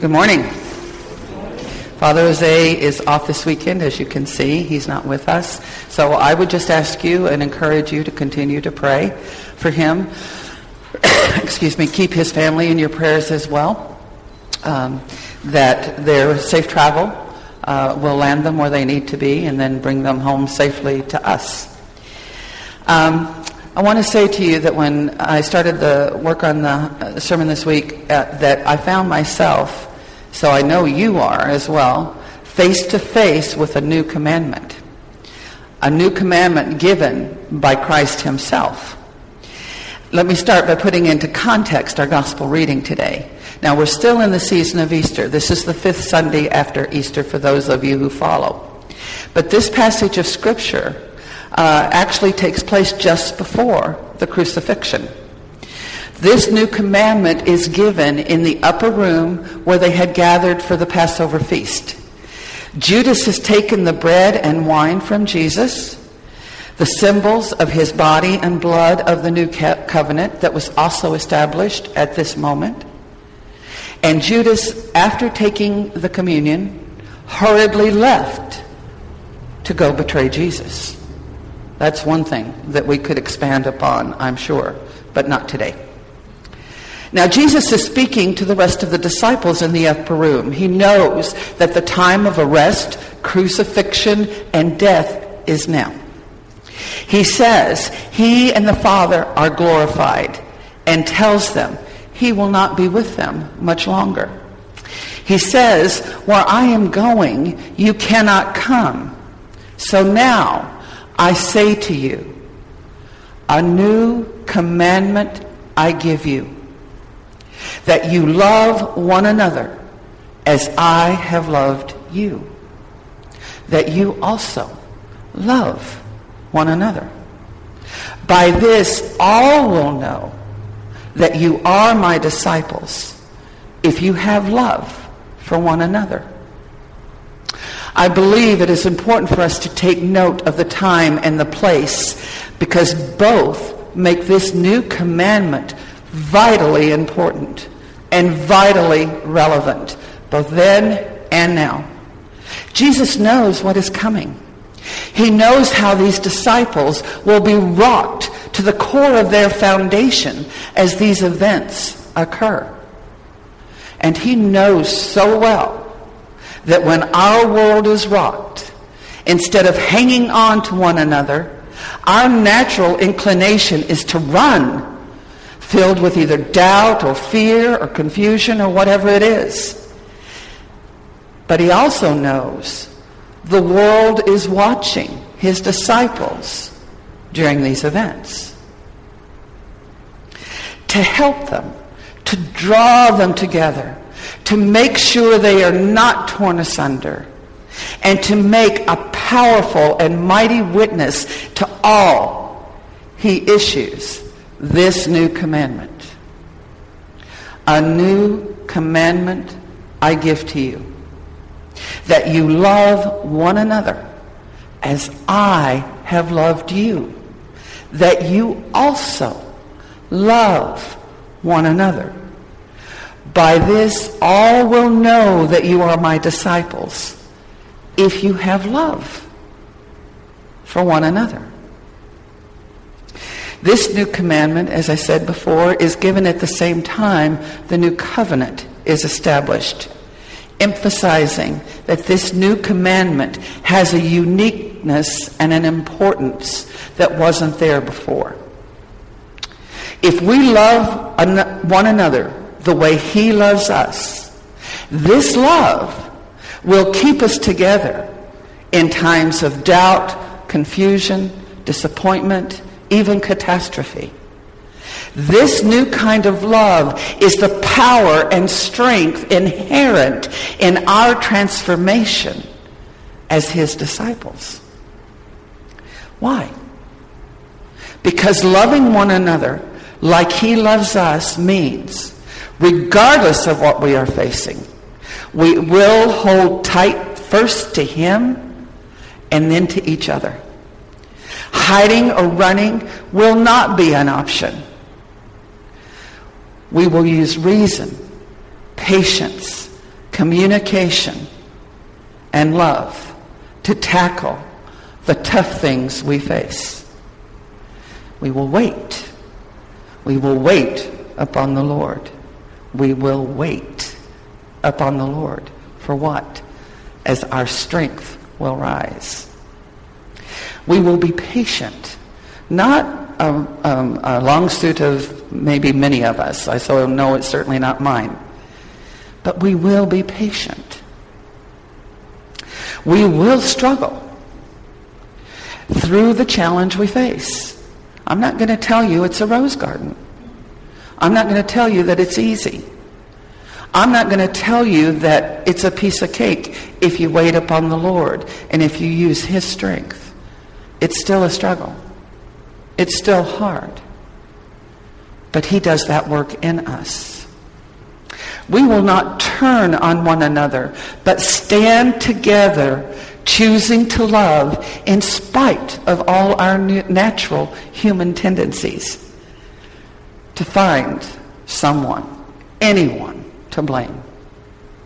Good morning. Father Jose is off this weekend, as you can see. He's not with us. So I would just ask you and encourage you to continue to pray for him. Excuse me. Keep his family in your prayers as well. Um, that their safe travel uh, will land them where they need to be and then bring them home safely to us. Um, I want to say to you that when I started the work on the uh, sermon this week, uh, that I found myself, so I know you are as well, face to face with a new commandment. A new commandment given by Christ himself. Let me start by putting into context our gospel reading today. Now, we're still in the season of Easter. This is the fifth Sunday after Easter for those of you who follow. But this passage of Scripture uh, actually takes place just before the crucifixion. This new commandment is given in the upper room where they had gathered for the Passover feast. Judas has taken the bread and wine from Jesus, the symbols of his body and blood of the new covenant that was also established at this moment. And Judas, after taking the communion, hurriedly left to go betray Jesus. That's one thing that we could expand upon, I'm sure, but not today. Now, Jesus is speaking to the rest of the disciples in the upper room. He knows that the time of arrest, crucifixion, and death is now. He says he and the Father are glorified and tells them he will not be with them much longer. He says, Where I am going, you cannot come. So now, I say to you, a new commandment I give you, that you love one another as I have loved you, that you also love one another. By this all will know that you are my disciples if you have love for one another. I believe it is important for us to take note of the time and the place because both make this new commandment vitally important and vitally relevant, both then and now. Jesus knows what is coming. He knows how these disciples will be rocked to the core of their foundation as these events occur. And he knows so well that when our world is rocked, instead of hanging on to one another, our natural inclination is to run, filled with either doubt or fear or confusion or whatever it is. But he also knows the world is watching his disciples during these events. To help them, to draw them together, to make sure they are not torn asunder, and to make a powerful and mighty witness to all, he issues this new commandment. A new commandment I give to you, that you love one another as I have loved you, that you also love one another. By this all will know that you are my disciples if you have love for one another. This new commandment, as I said before, is given at the same time the new covenant is established, emphasizing that this new commandment has a uniqueness and an importance that wasn't there before. If we love one another the way he loves us. This love will keep us together in times of doubt, confusion, disappointment, even catastrophe. This new kind of love is the power and strength inherent in our transformation as his disciples. Why? Because loving one another like he loves us means regardless of what we are facing. We will hold tight first to Him and then to each other. Hiding or running will not be an option. We will use reason, patience, communication, and love to tackle the tough things we face. We will wait. We will wait upon the Lord. We will wait upon the Lord. For what? As our strength will rise. We will be patient, not a, um, a long suit of maybe many of us. I so know it's certainly not mine. But we will be patient. We will struggle through the challenge we face. I'm not going to tell you it's a rose garden. I'm not going to tell you that it's easy. I'm not going to tell you that it's a piece of cake if you wait upon the Lord and if you use His strength. It's still a struggle. It's still hard. But He does that work in us. We will not turn on one another, but stand together, choosing to love in spite of all our natural human tendencies to find someone, anyone, to blame.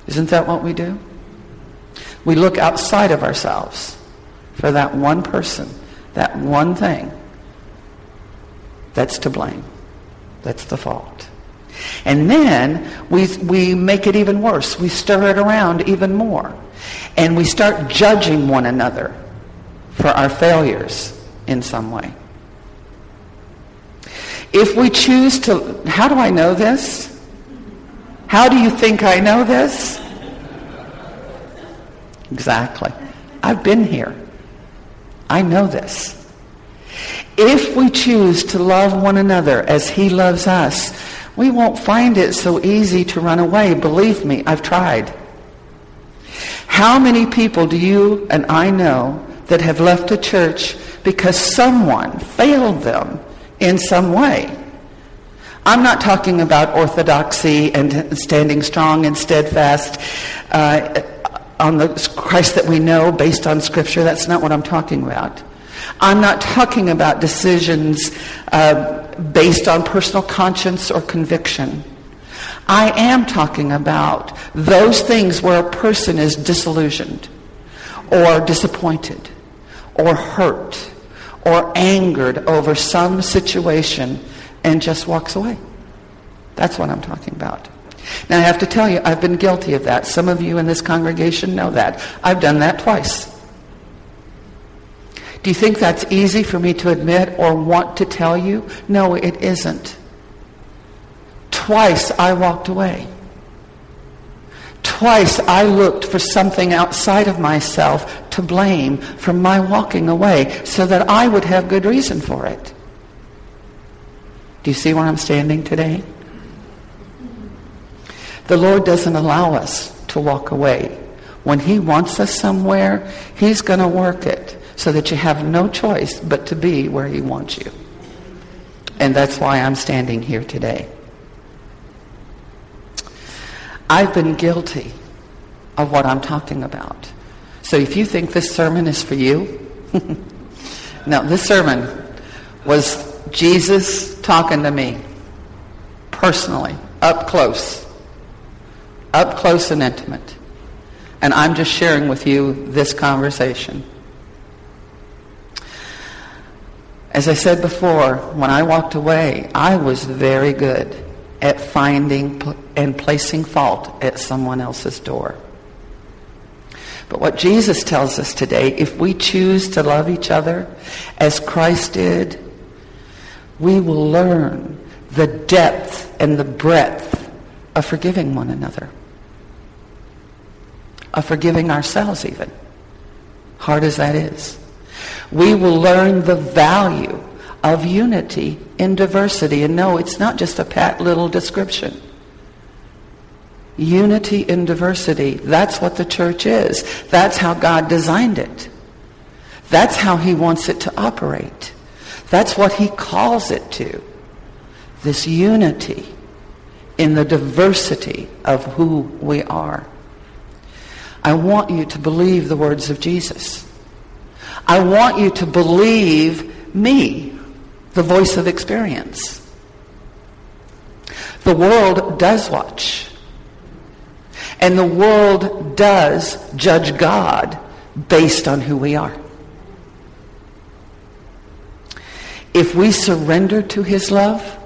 Isn't that what we do? We look outside of ourselves for that one person, that one thing that's to blame, that's the fault. And then we, we make it even worse. We stir it around even more. And we start judging one another for our failures in some way. If we choose to, how do I know this? How do you think I know this? Exactly. I've been here. I know this. If we choose to love one another as he loves us, we won't find it so easy to run away. Believe me, I've tried. How many people do you and I know that have left a church because someone failed them in some way? I'm not talking about orthodoxy and standing strong and steadfast uh, on the Christ that we know based on Scripture. That's not what I'm talking about. I'm not talking about decisions uh, based on personal conscience or conviction. I am talking about those things where a person is disillusioned or disappointed or hurt or angered over some situation and just walks away. That's what I'm talking about. Now, I have to tell you, I've been guilty of that. Some of you in this congregation know that. I've done that twice. Do you think that's easy for me to admit or want to tell you? No, it isn't. Twice I walked away. Twice I looked for something outside of myself to blame for my walking away so that I would have good reason for it. Do you see where I'm standing today? The Lord doesn't allow us to walk away. When He wants us somewhere, He's going to work it so that you have no choice but to be where He wants you. And that's why I'm standing here today. I've been guilty of what I'm talking about. So if you think this sermon is for you, no, this sermon was Jesus talking to me personally, up close, up close and intimate. And I'm just sharing with you this conversation. As I said before, when I walked away, I was very good at finding and placing fault at someone else's door. But what Jesus tells us today, if we choose to love each other as Christ did, we will learn the depth and the breadth of forgiving one another, of forgiving ourselves even, hard as that is. We will learn the value of unity in diversity. And no, it's not just a pat little description. Unity in diversity. That's what the church is. That's how God designed it. That's how he wants it to operate. That's what he calls it to. This unity in the diversity of who we are. I want you to believe the words of Jesus. I want you to believe me, the voice of experience. The world does watch. And the world does judge God based on who we are. If we surrender to his love,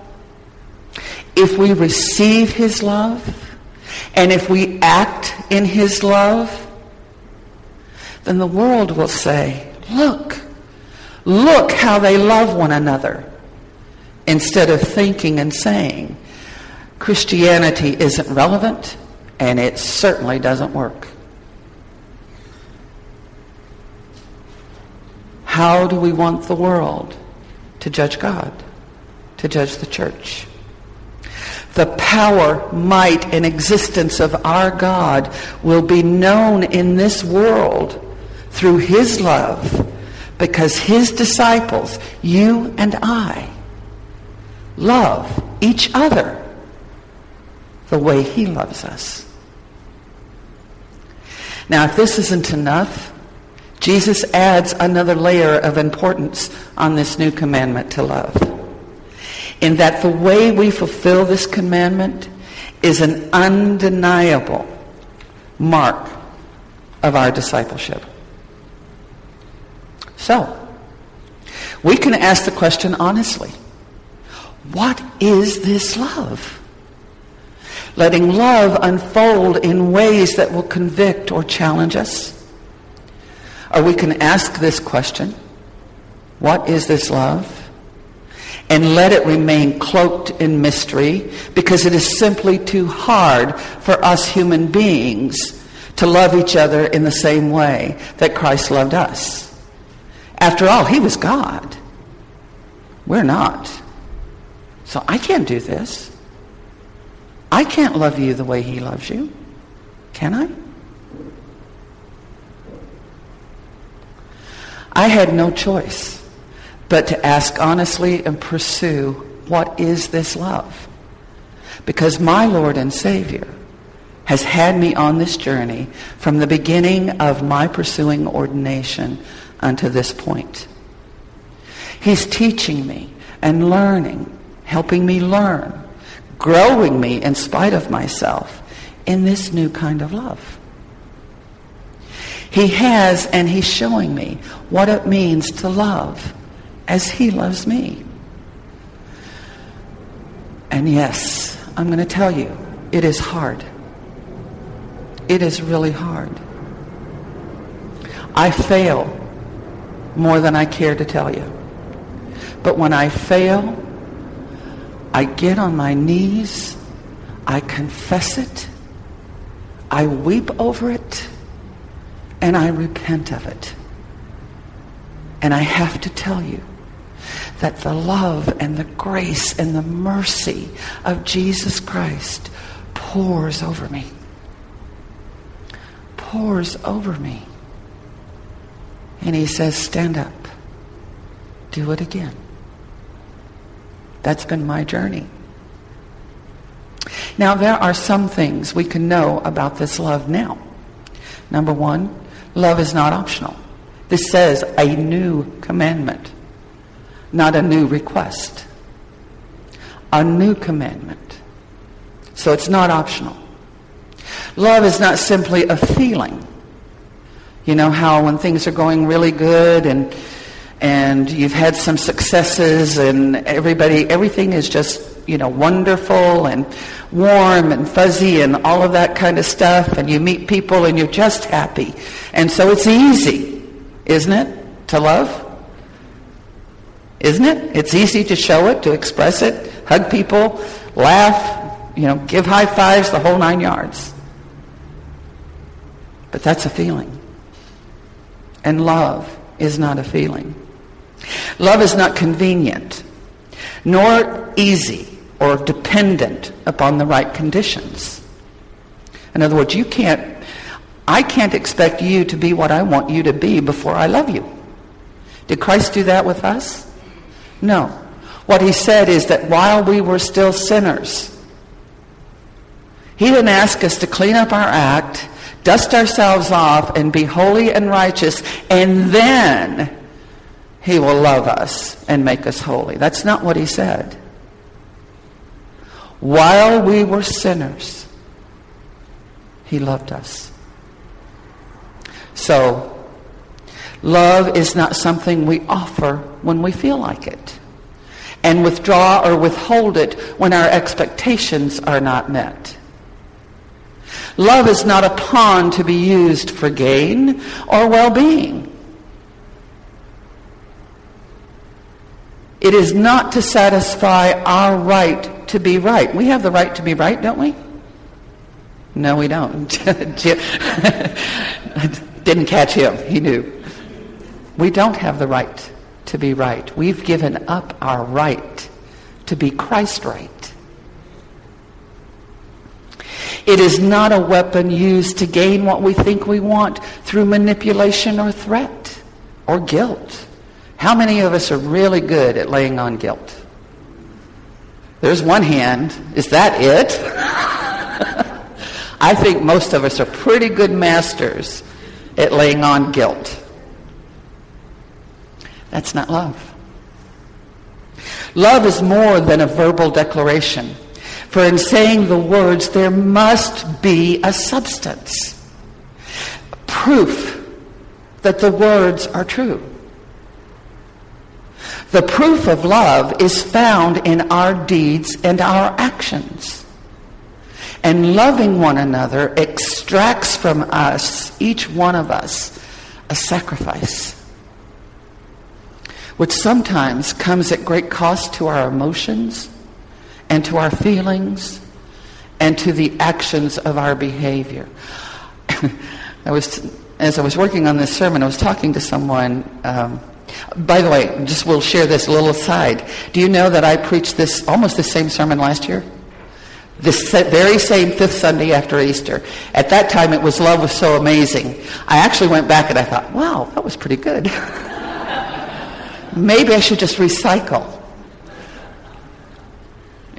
if we receive his love, and if we act in his love, then the world will say, look, look how they love one another. Instead of thinking and saying, Christianity isn't relevant and it certainly doesn't work. How do we want the world to judge God, to judge the church? The power, might, and existence of our God will be known in this world through his love because his disciples, you and I, love each other the way he loves us. Now, if this isn't enough, Jesus adds another layer of importance on this new commandment to love. In that the way we fulfill this commandment is an undeniable mark of our discipleship. So, we can ask the question honestly. What is this love? Letting love unfold in ways that will convict or challenge us. Or we can ask this question, what is this love? And let it remain cloaked in mystery because it is simply too hard for us human beings to love each other in the same way that Christ loved us. After all, he was God. We're not. So I can't do this. I can't love you the way he loves you. Can I? I had no choice but to ask honestly and pursue what is this love? Because my Lord and Savior has had me on this journey from the beginning of my pursuing ordination unto this point. He's teaching me and learning, helping me learn, growing me in spite of myself in this new kind of love. He has, and he's showing me what it means to love as he loves me. And yes, I'm going to tell you, it is hard. It is really hard. I fail more than I care to tell you. But when I fail, I get on my knees, I confess it, I weep over it, and I repent of it. And I have to tell you that the love and the grace and the mercy of Jesus Christ pours over me. Pours over me. And he says, stand up. Do it again. That's been my journey. Now, there are some things we can know about this love now. Number one, love is not optional. This says a new commandment, not a new request. A new commandment. So it's not optional. Love is not simply a feeling. You know how when things are going really good and and you've had some successes and everybody everything is just you know wonderful and warm and fuzzy and all of that kind of stuff and you meet people and you're just happy and so it's easy isn't it to love isn't it it's easy to show it to express it hug people laugh you know give high fives the whole nine yards but that's a feeling and love is not a feeling. Love is not convenient, nor easy or dependent upon the right conditions. In other words, you can't, I can't expect you to be what I want you to be before I love you. Did Christ do that with us? No. What he said is that while we were still sinners, he didn't ask us to clean up our act dust ourselves off and be holy and righteous, and then he will love us and make us holy. That's not what he said. While we were sinners, He loved us. So, love is not something we offer when we feel like it and withdraw or withhold it when our expectations are not met. Love is not a pawn to be used for gain or well-being. It is not to satisfy our right to be right. We have the right to be right, don't we? No, we don't. Didn't catch him. He knew. We don't have the right to be right. We've given up our right to be Christ right. It is not a weapon used to gain what we think we want through manipulation or threat or guilt. How many of us are really good at laying on guilt? There's one hand. Is that it? I think most of us are pretty good masters at laying on guilt. That's not love. Love is more than a verbal declaration. For in saying the words, there must be a substance. Proof that the words are true. The proof of love is found in our deeds and our actions. And loving one another extracts from us, each one of us, a sacrifice, which sometimes comes at great cost to our emotions and to our feelings and to the actions of our behavior. I was, as I was working on this sermon, I was talking to someone. Um, by the way, just we'll share this little aside. Do you know that I preached this almost the same sermon last year? This very same fifth Sunday after Easter. At that time, it was love was so amazing. I actually went back and I thought, wow, that was pretty good. Maybe I should just recycle.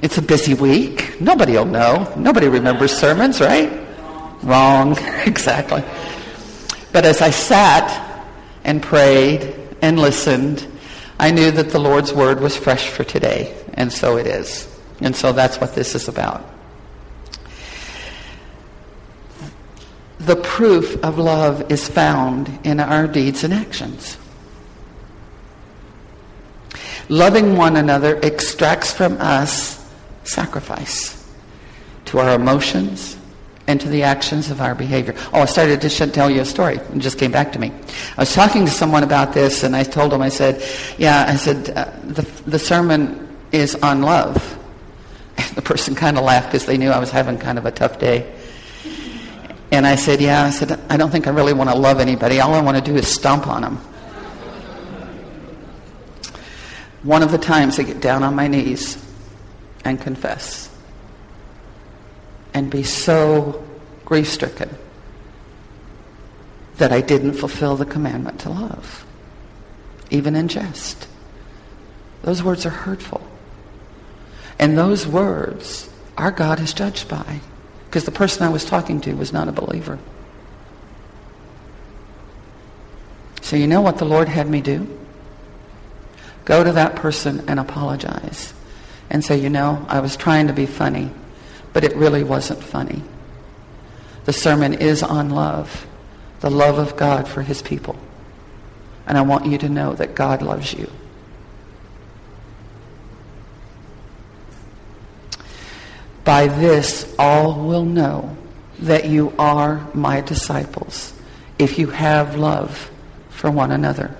It's a busy week. Nobody will know. Nobody remembers sermons, right? Wrong. exactly. But as I sat and prayed and listened, I knew that the Lord's word was fresh for today, and so it is. And so that's what this is about. The proof of love is found in our deeds and actions. Loving one another extracts from us sacrifice to our emotions, and to the actions of our behavior. Oh, I started to tell you a story. It just came back to me. I was talking to someone about this, and I told him, I said, yeah, I said, uh, the, the sermon is on love. And the person kind of laughed because they knew I was having kind of a tough day. And I said, yeah, I said, I don't think I really want to love anybody. All I want to do is stomp on them. One of the times I get down on my knees and confess and be so grief stricken that I didn't fulfill the commandment to love, even in jest. Those words are hurtful. And those words our God is judged by because the person I was talking to was not a believer. So, you know what the Lord had me do? Go to that person and apologize and say, you know, I was trying to be funny but it really wasn't funny. The sermon is on love, the love of God for his people. And I want you to know that God loves you. By this, all will know that you are my disciples if you have love for one another.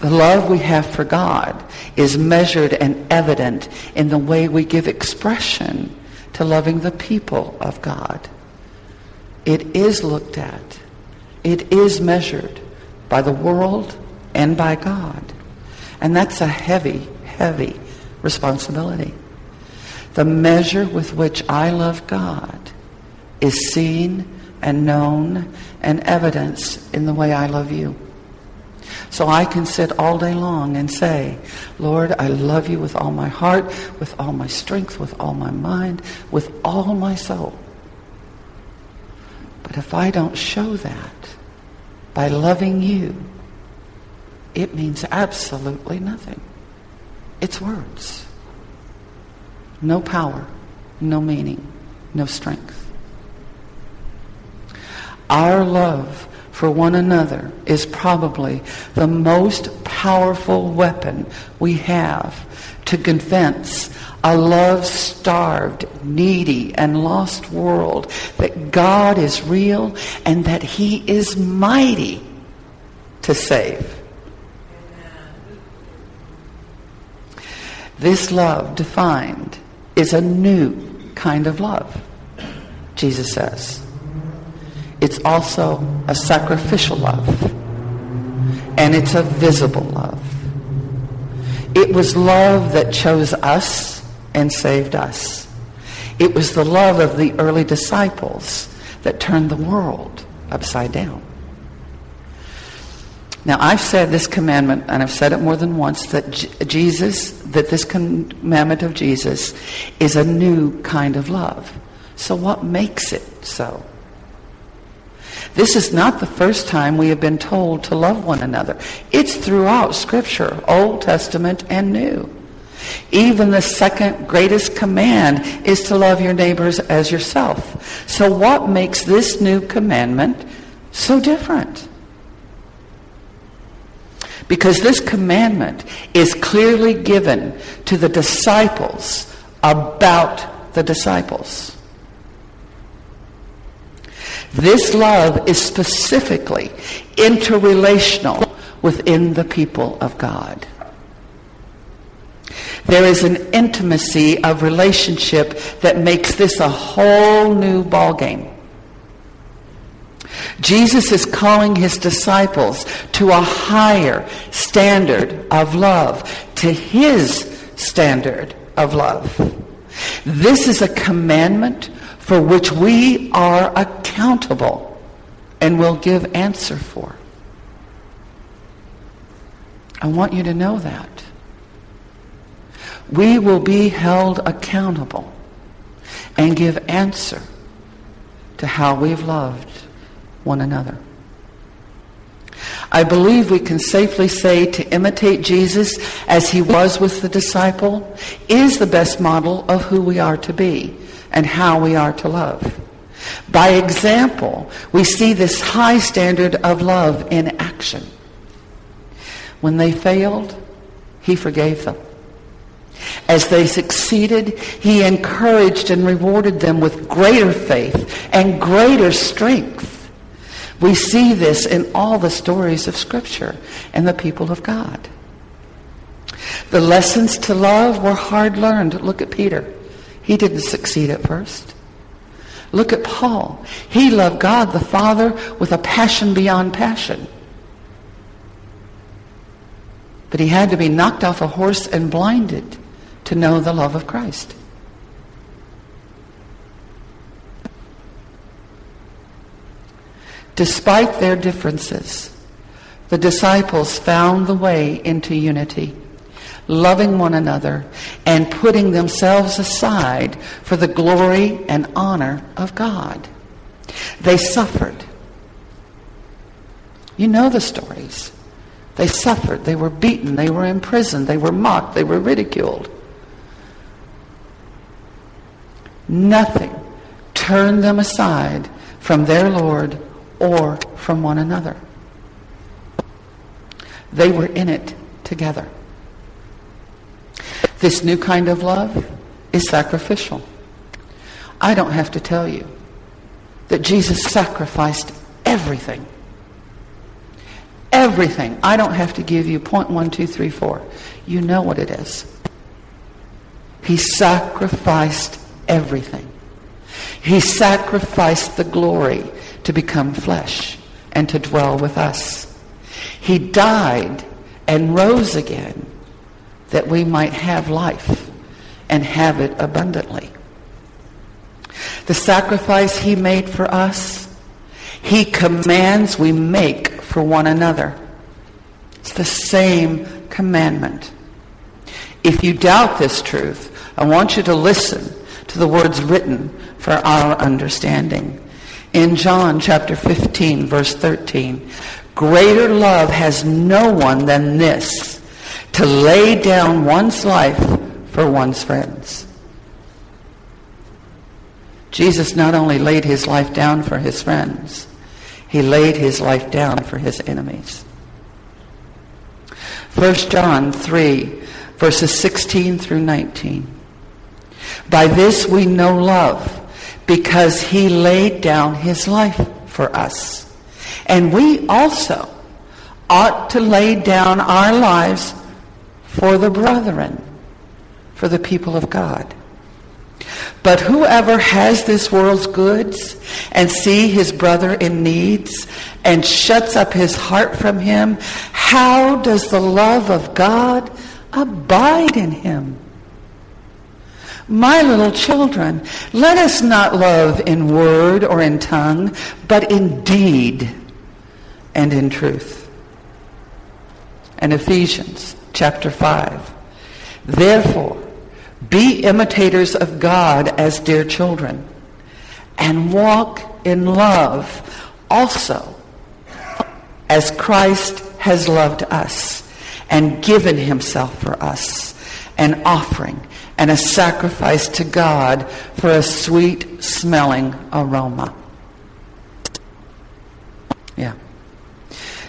The love we have for God is measured and evident in the way we give expression to loving the people of God. It is looked at. It is measured by the world and by God. And that's a heavy, heavy responsibility. The measure with which I love God is seen and known and evidenced in the way I love you. So I can sit all day long and say, Lord, I love you with all my heart, with all my strength, with all my mind, with all my soul. But if I don't show that by loving you, it means absolutely nothing. It's words. No power, no meaning, no strength. Our love for one another is probably the most powerful weapon we have to convince a love-starved, needy, and lost world that God is real and that he is mighty to save. This love defined is a new kind of love, Jesus says. It's also a sacrificial love. And it's a visible love. It was love that chose us and saved us. It was the love of the early disciples that turned the world upside down. Now, I've said this commandment, and I've said it more than once, that Jesus, that this commandment of Jesus is a new kind of love. So what makes it so? This is not the first time we have been told to love one another. It's throughout Scripture, Old Testament and New. Even the second greatest command is to love your neighbors as yourself. So what makes this new commandment so different? Because this commandment is clearly given to the disciples about the disciples. This love is specifically interrelational within the people of God. There is an intimacy of relationship that makes this a whole new ballgame. Jesus is calling his disciples to a higher standard of love, to his standard of love. This is a commandment for which we are accountable and will give answer for. I want you to know that. We will be held accountable and give answer to how we've loved one another. I believe we can safely say to imitate Jesus as he was with the disciple is the best model of who we are to be and how we are to love. By example, we see this high standard of love in action. When they failed, he forgave them. As they succeeded, he encouraged and rewarded them with greater faith and greater strength. We see this in all the stories of Scripture and the people of God. The lessons to love were hard learned. Look at Peter. He didn't succeed at first. Look at Paul. He loved God the Father with a passion beyond passion. But he had to be knocked off a horse and blinded to know the love of Christ. Despite their differences, the disciples found the way into unity, loving one another and putting themselves aside for the glory and honor of God. They suffered. You know the stories. They suffered. They were beaten. They were imprisoned. They were mocked. They were ridiculed. Nothing turned them aside from their Lord or from one another. They were in it together. This new kind of love is sacrificial. I don't have to tell you that Jesus sacrificed everything. Everything. I don't have to give you point one, two, three, four. You know what it is. He sacrificed everything. He sacrificed the glory to become flesh and to dwell with us. He died and rose again that we might have life and have it abundantly. The sacrifice he made for us, he commands we make for one another. It's the same commandment. If you doubt this truth, I want you to listen to the words written for our understanding. In John chapter 15, verse 13, greater love has no one than this, to lay down one's life for one's friends. Jesus not only laid his life down for his friends, He laid his life down for his enemies. 1 John 3, verses 16 through 19. By this we know love, because he laid down his life for us. And we also ought to lay down our lives for the brethren, for the people of God. But whoever has this world's goods and see his brother in needs and shuts up his heart from him, how does the love of God abide in him? My little children, let us not love in word or in tongue, but in deed and in truth. And Ephesians chapter 5. Therefore, be imitators of God as dear children, and walk in love also as Christ has loved us and given himself for us, an offering and a sacrifice to God for a sweet smelling aroma. Yeah.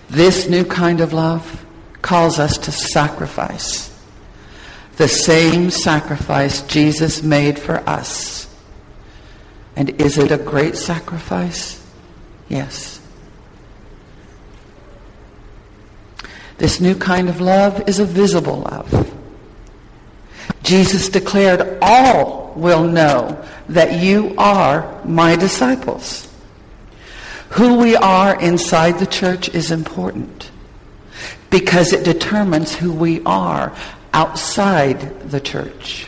This new kind of love calls us to sacrifice the same sacrifice Jesus made for us. And is it a great sacrifice? Yes. This new kind of love is a visible love. Jesus declared, All will know that you are my disciples. Who we are inside the church is important because it determines who we are outside the church.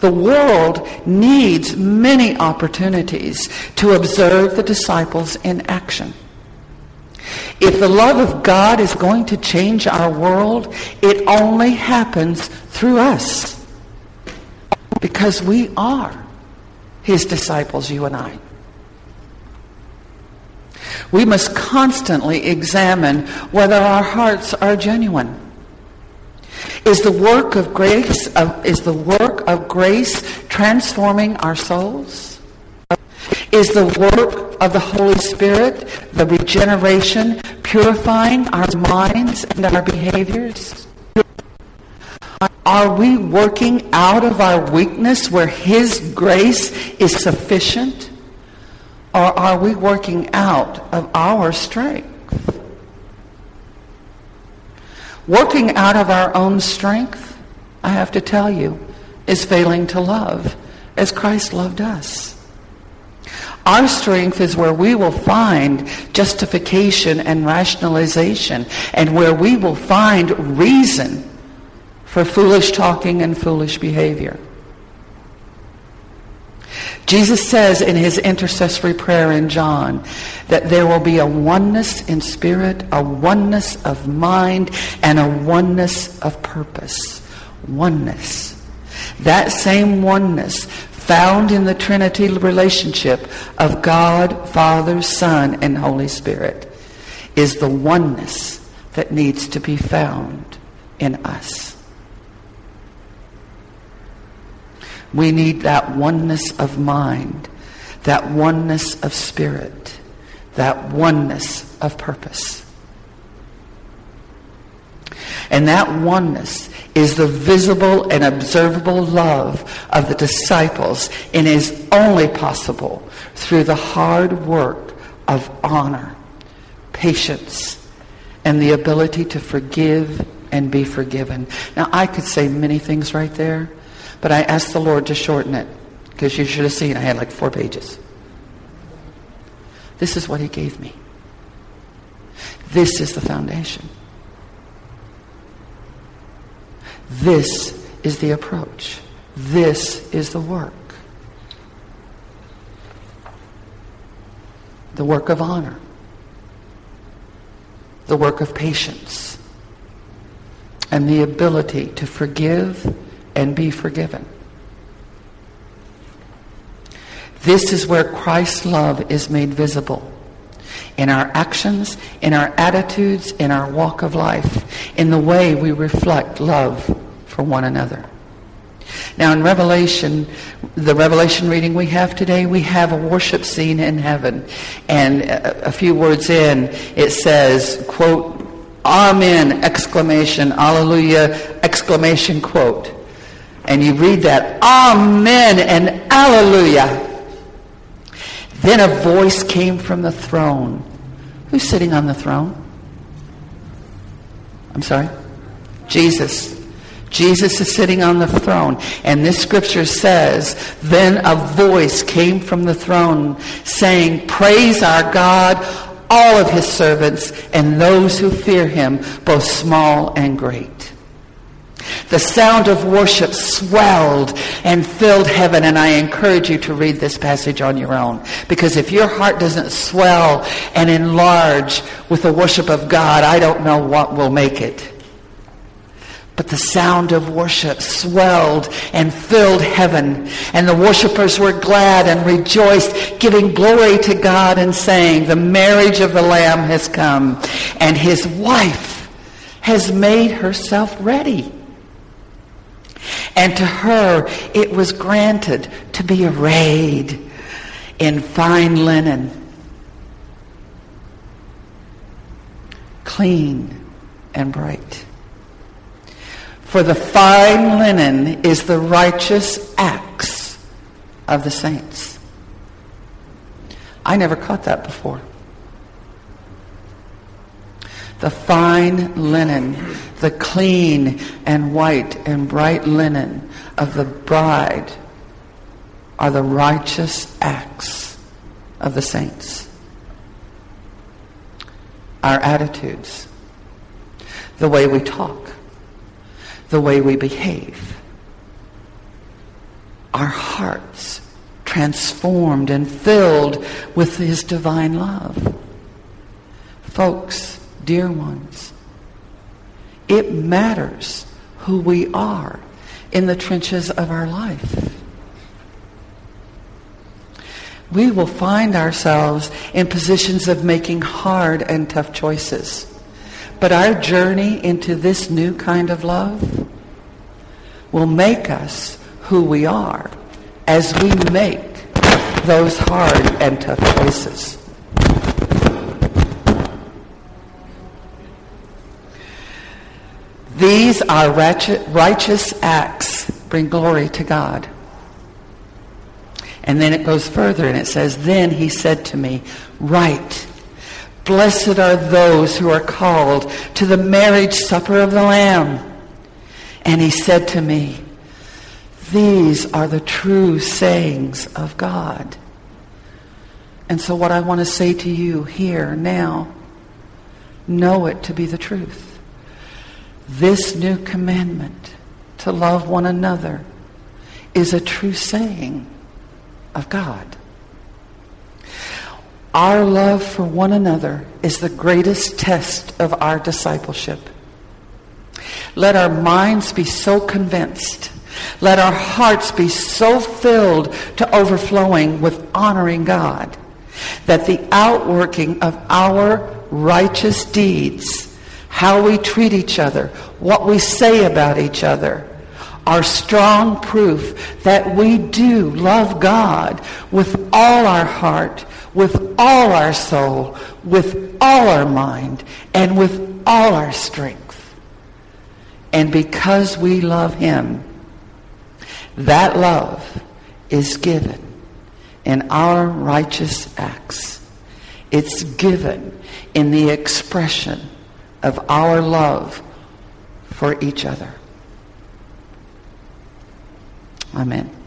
The world needs many opportunities to observe the disciples in action. If the love of God is going to change our world, it only happens through us. Because we are his disciples, you and I. We must constantly examine whether our hearts are genuine. Is the work of grace of, is the work of grace transforming our souls? Is the work of the Holy Spirit, the regeneration, purifying our minds and our behaviors? Are we working out of our weakness where His grace is sufficient? Or are we working out of our strength? Working out of our own strength, I have to tell you, is failing to love as Christ loved us. Our strength is where we will find justification and rationalization and where we will find reason for foolish talking and foolish behavior. Jesus says in his intercessory prayer in John that there will be a oneness in spirit, a oneness of mind, and a oneness of purpose. Oneness. That same oneness found in the Trinity relationship of God, Father, Son, and Holy Spirit is the oneness that needs to be found in us. We need that oneness of mind, that oneness of spirit, that oneness of purpose. And that oneness is the visible and observable love of the disciples and is only possible through the hard work of honor, patience, and the ability to forgive and be forgiven. Now, I could say many things right there, but I asked the Lord to shorten it because you should have seen I had like four pages. This is what he gave me. This is the foundation. This is the approach. This is the work. The work of honor. The work of patience. And the ability to forgive and be forgiven. This is where Christ's love is made visible. In our actions, in our attitudes, in our walk of life, in the way we reflect love for one another. Now in Revelation, the revelation reading we have today, we have a worship scene in heaven. And a, few words in, it says, quote, Amen, exclamation, Alleluia, exclamation, quote. And you read that, Amen and Alleluia. Then a voice came from the throne. Who's sitting on the throne? I'm sorry? Jesus. Jesus is sitting on the throne. And this scripture says, Then a voice came from the throne saying, Praise our God, all of his servants, and those who fear him, both small and great. The sound of worship swelled and filled heaven, and I encourage you to read this passage on your own. Because if your heart doesn't swell and enlarge with the worship of God, I don't know what will make it. But the sound of worship swelled and filled heaven. And the worshippers were glad and rejoiced, giving glory to God and saying, The marriage of the Lamb has come, and his wife has made herself ready. And to her it was granted to be arrayed in fine linen, clean and bright. For the fine linen is the righteous acts of the saints. I never caught that before. The fine linen, the clean and white and bright linen of the bride are the righteous acts of the saints. Our attitudes, the way we talk, the way we behave. Our hearts transformed and filled with His divine love. Folks, dear ones, it matters who we are in the trenches of our life. We will find ourselves in positions of making hard and tough choices. But our journey into this new kind of love will make us who we are as we make those hard and tough choices. These are righteous acts bring glory to God. And then it goes further and it says, Then he said to me, Write Blessed are those who are called to the marriage supper of the Lamb. And he said to me, These are the true sayings of God. And so, what I want to say to you here now, know it to be the truth. This new commandment to love one another is a true saying of God. Our love for one another is the greatest test of our discipleship. Let our minds be so convinced. Let our hearts be so filled to overflowing with honoring God that the outworking of our righteous deeds, how we treat each other, what we say about each other, are strong proof that we do love God with all our heart, with all our soul, with all our mind, and with all our strength. And because we love him, that love is given in our righteous acts. It's given in the expression of our love for each other. Amen.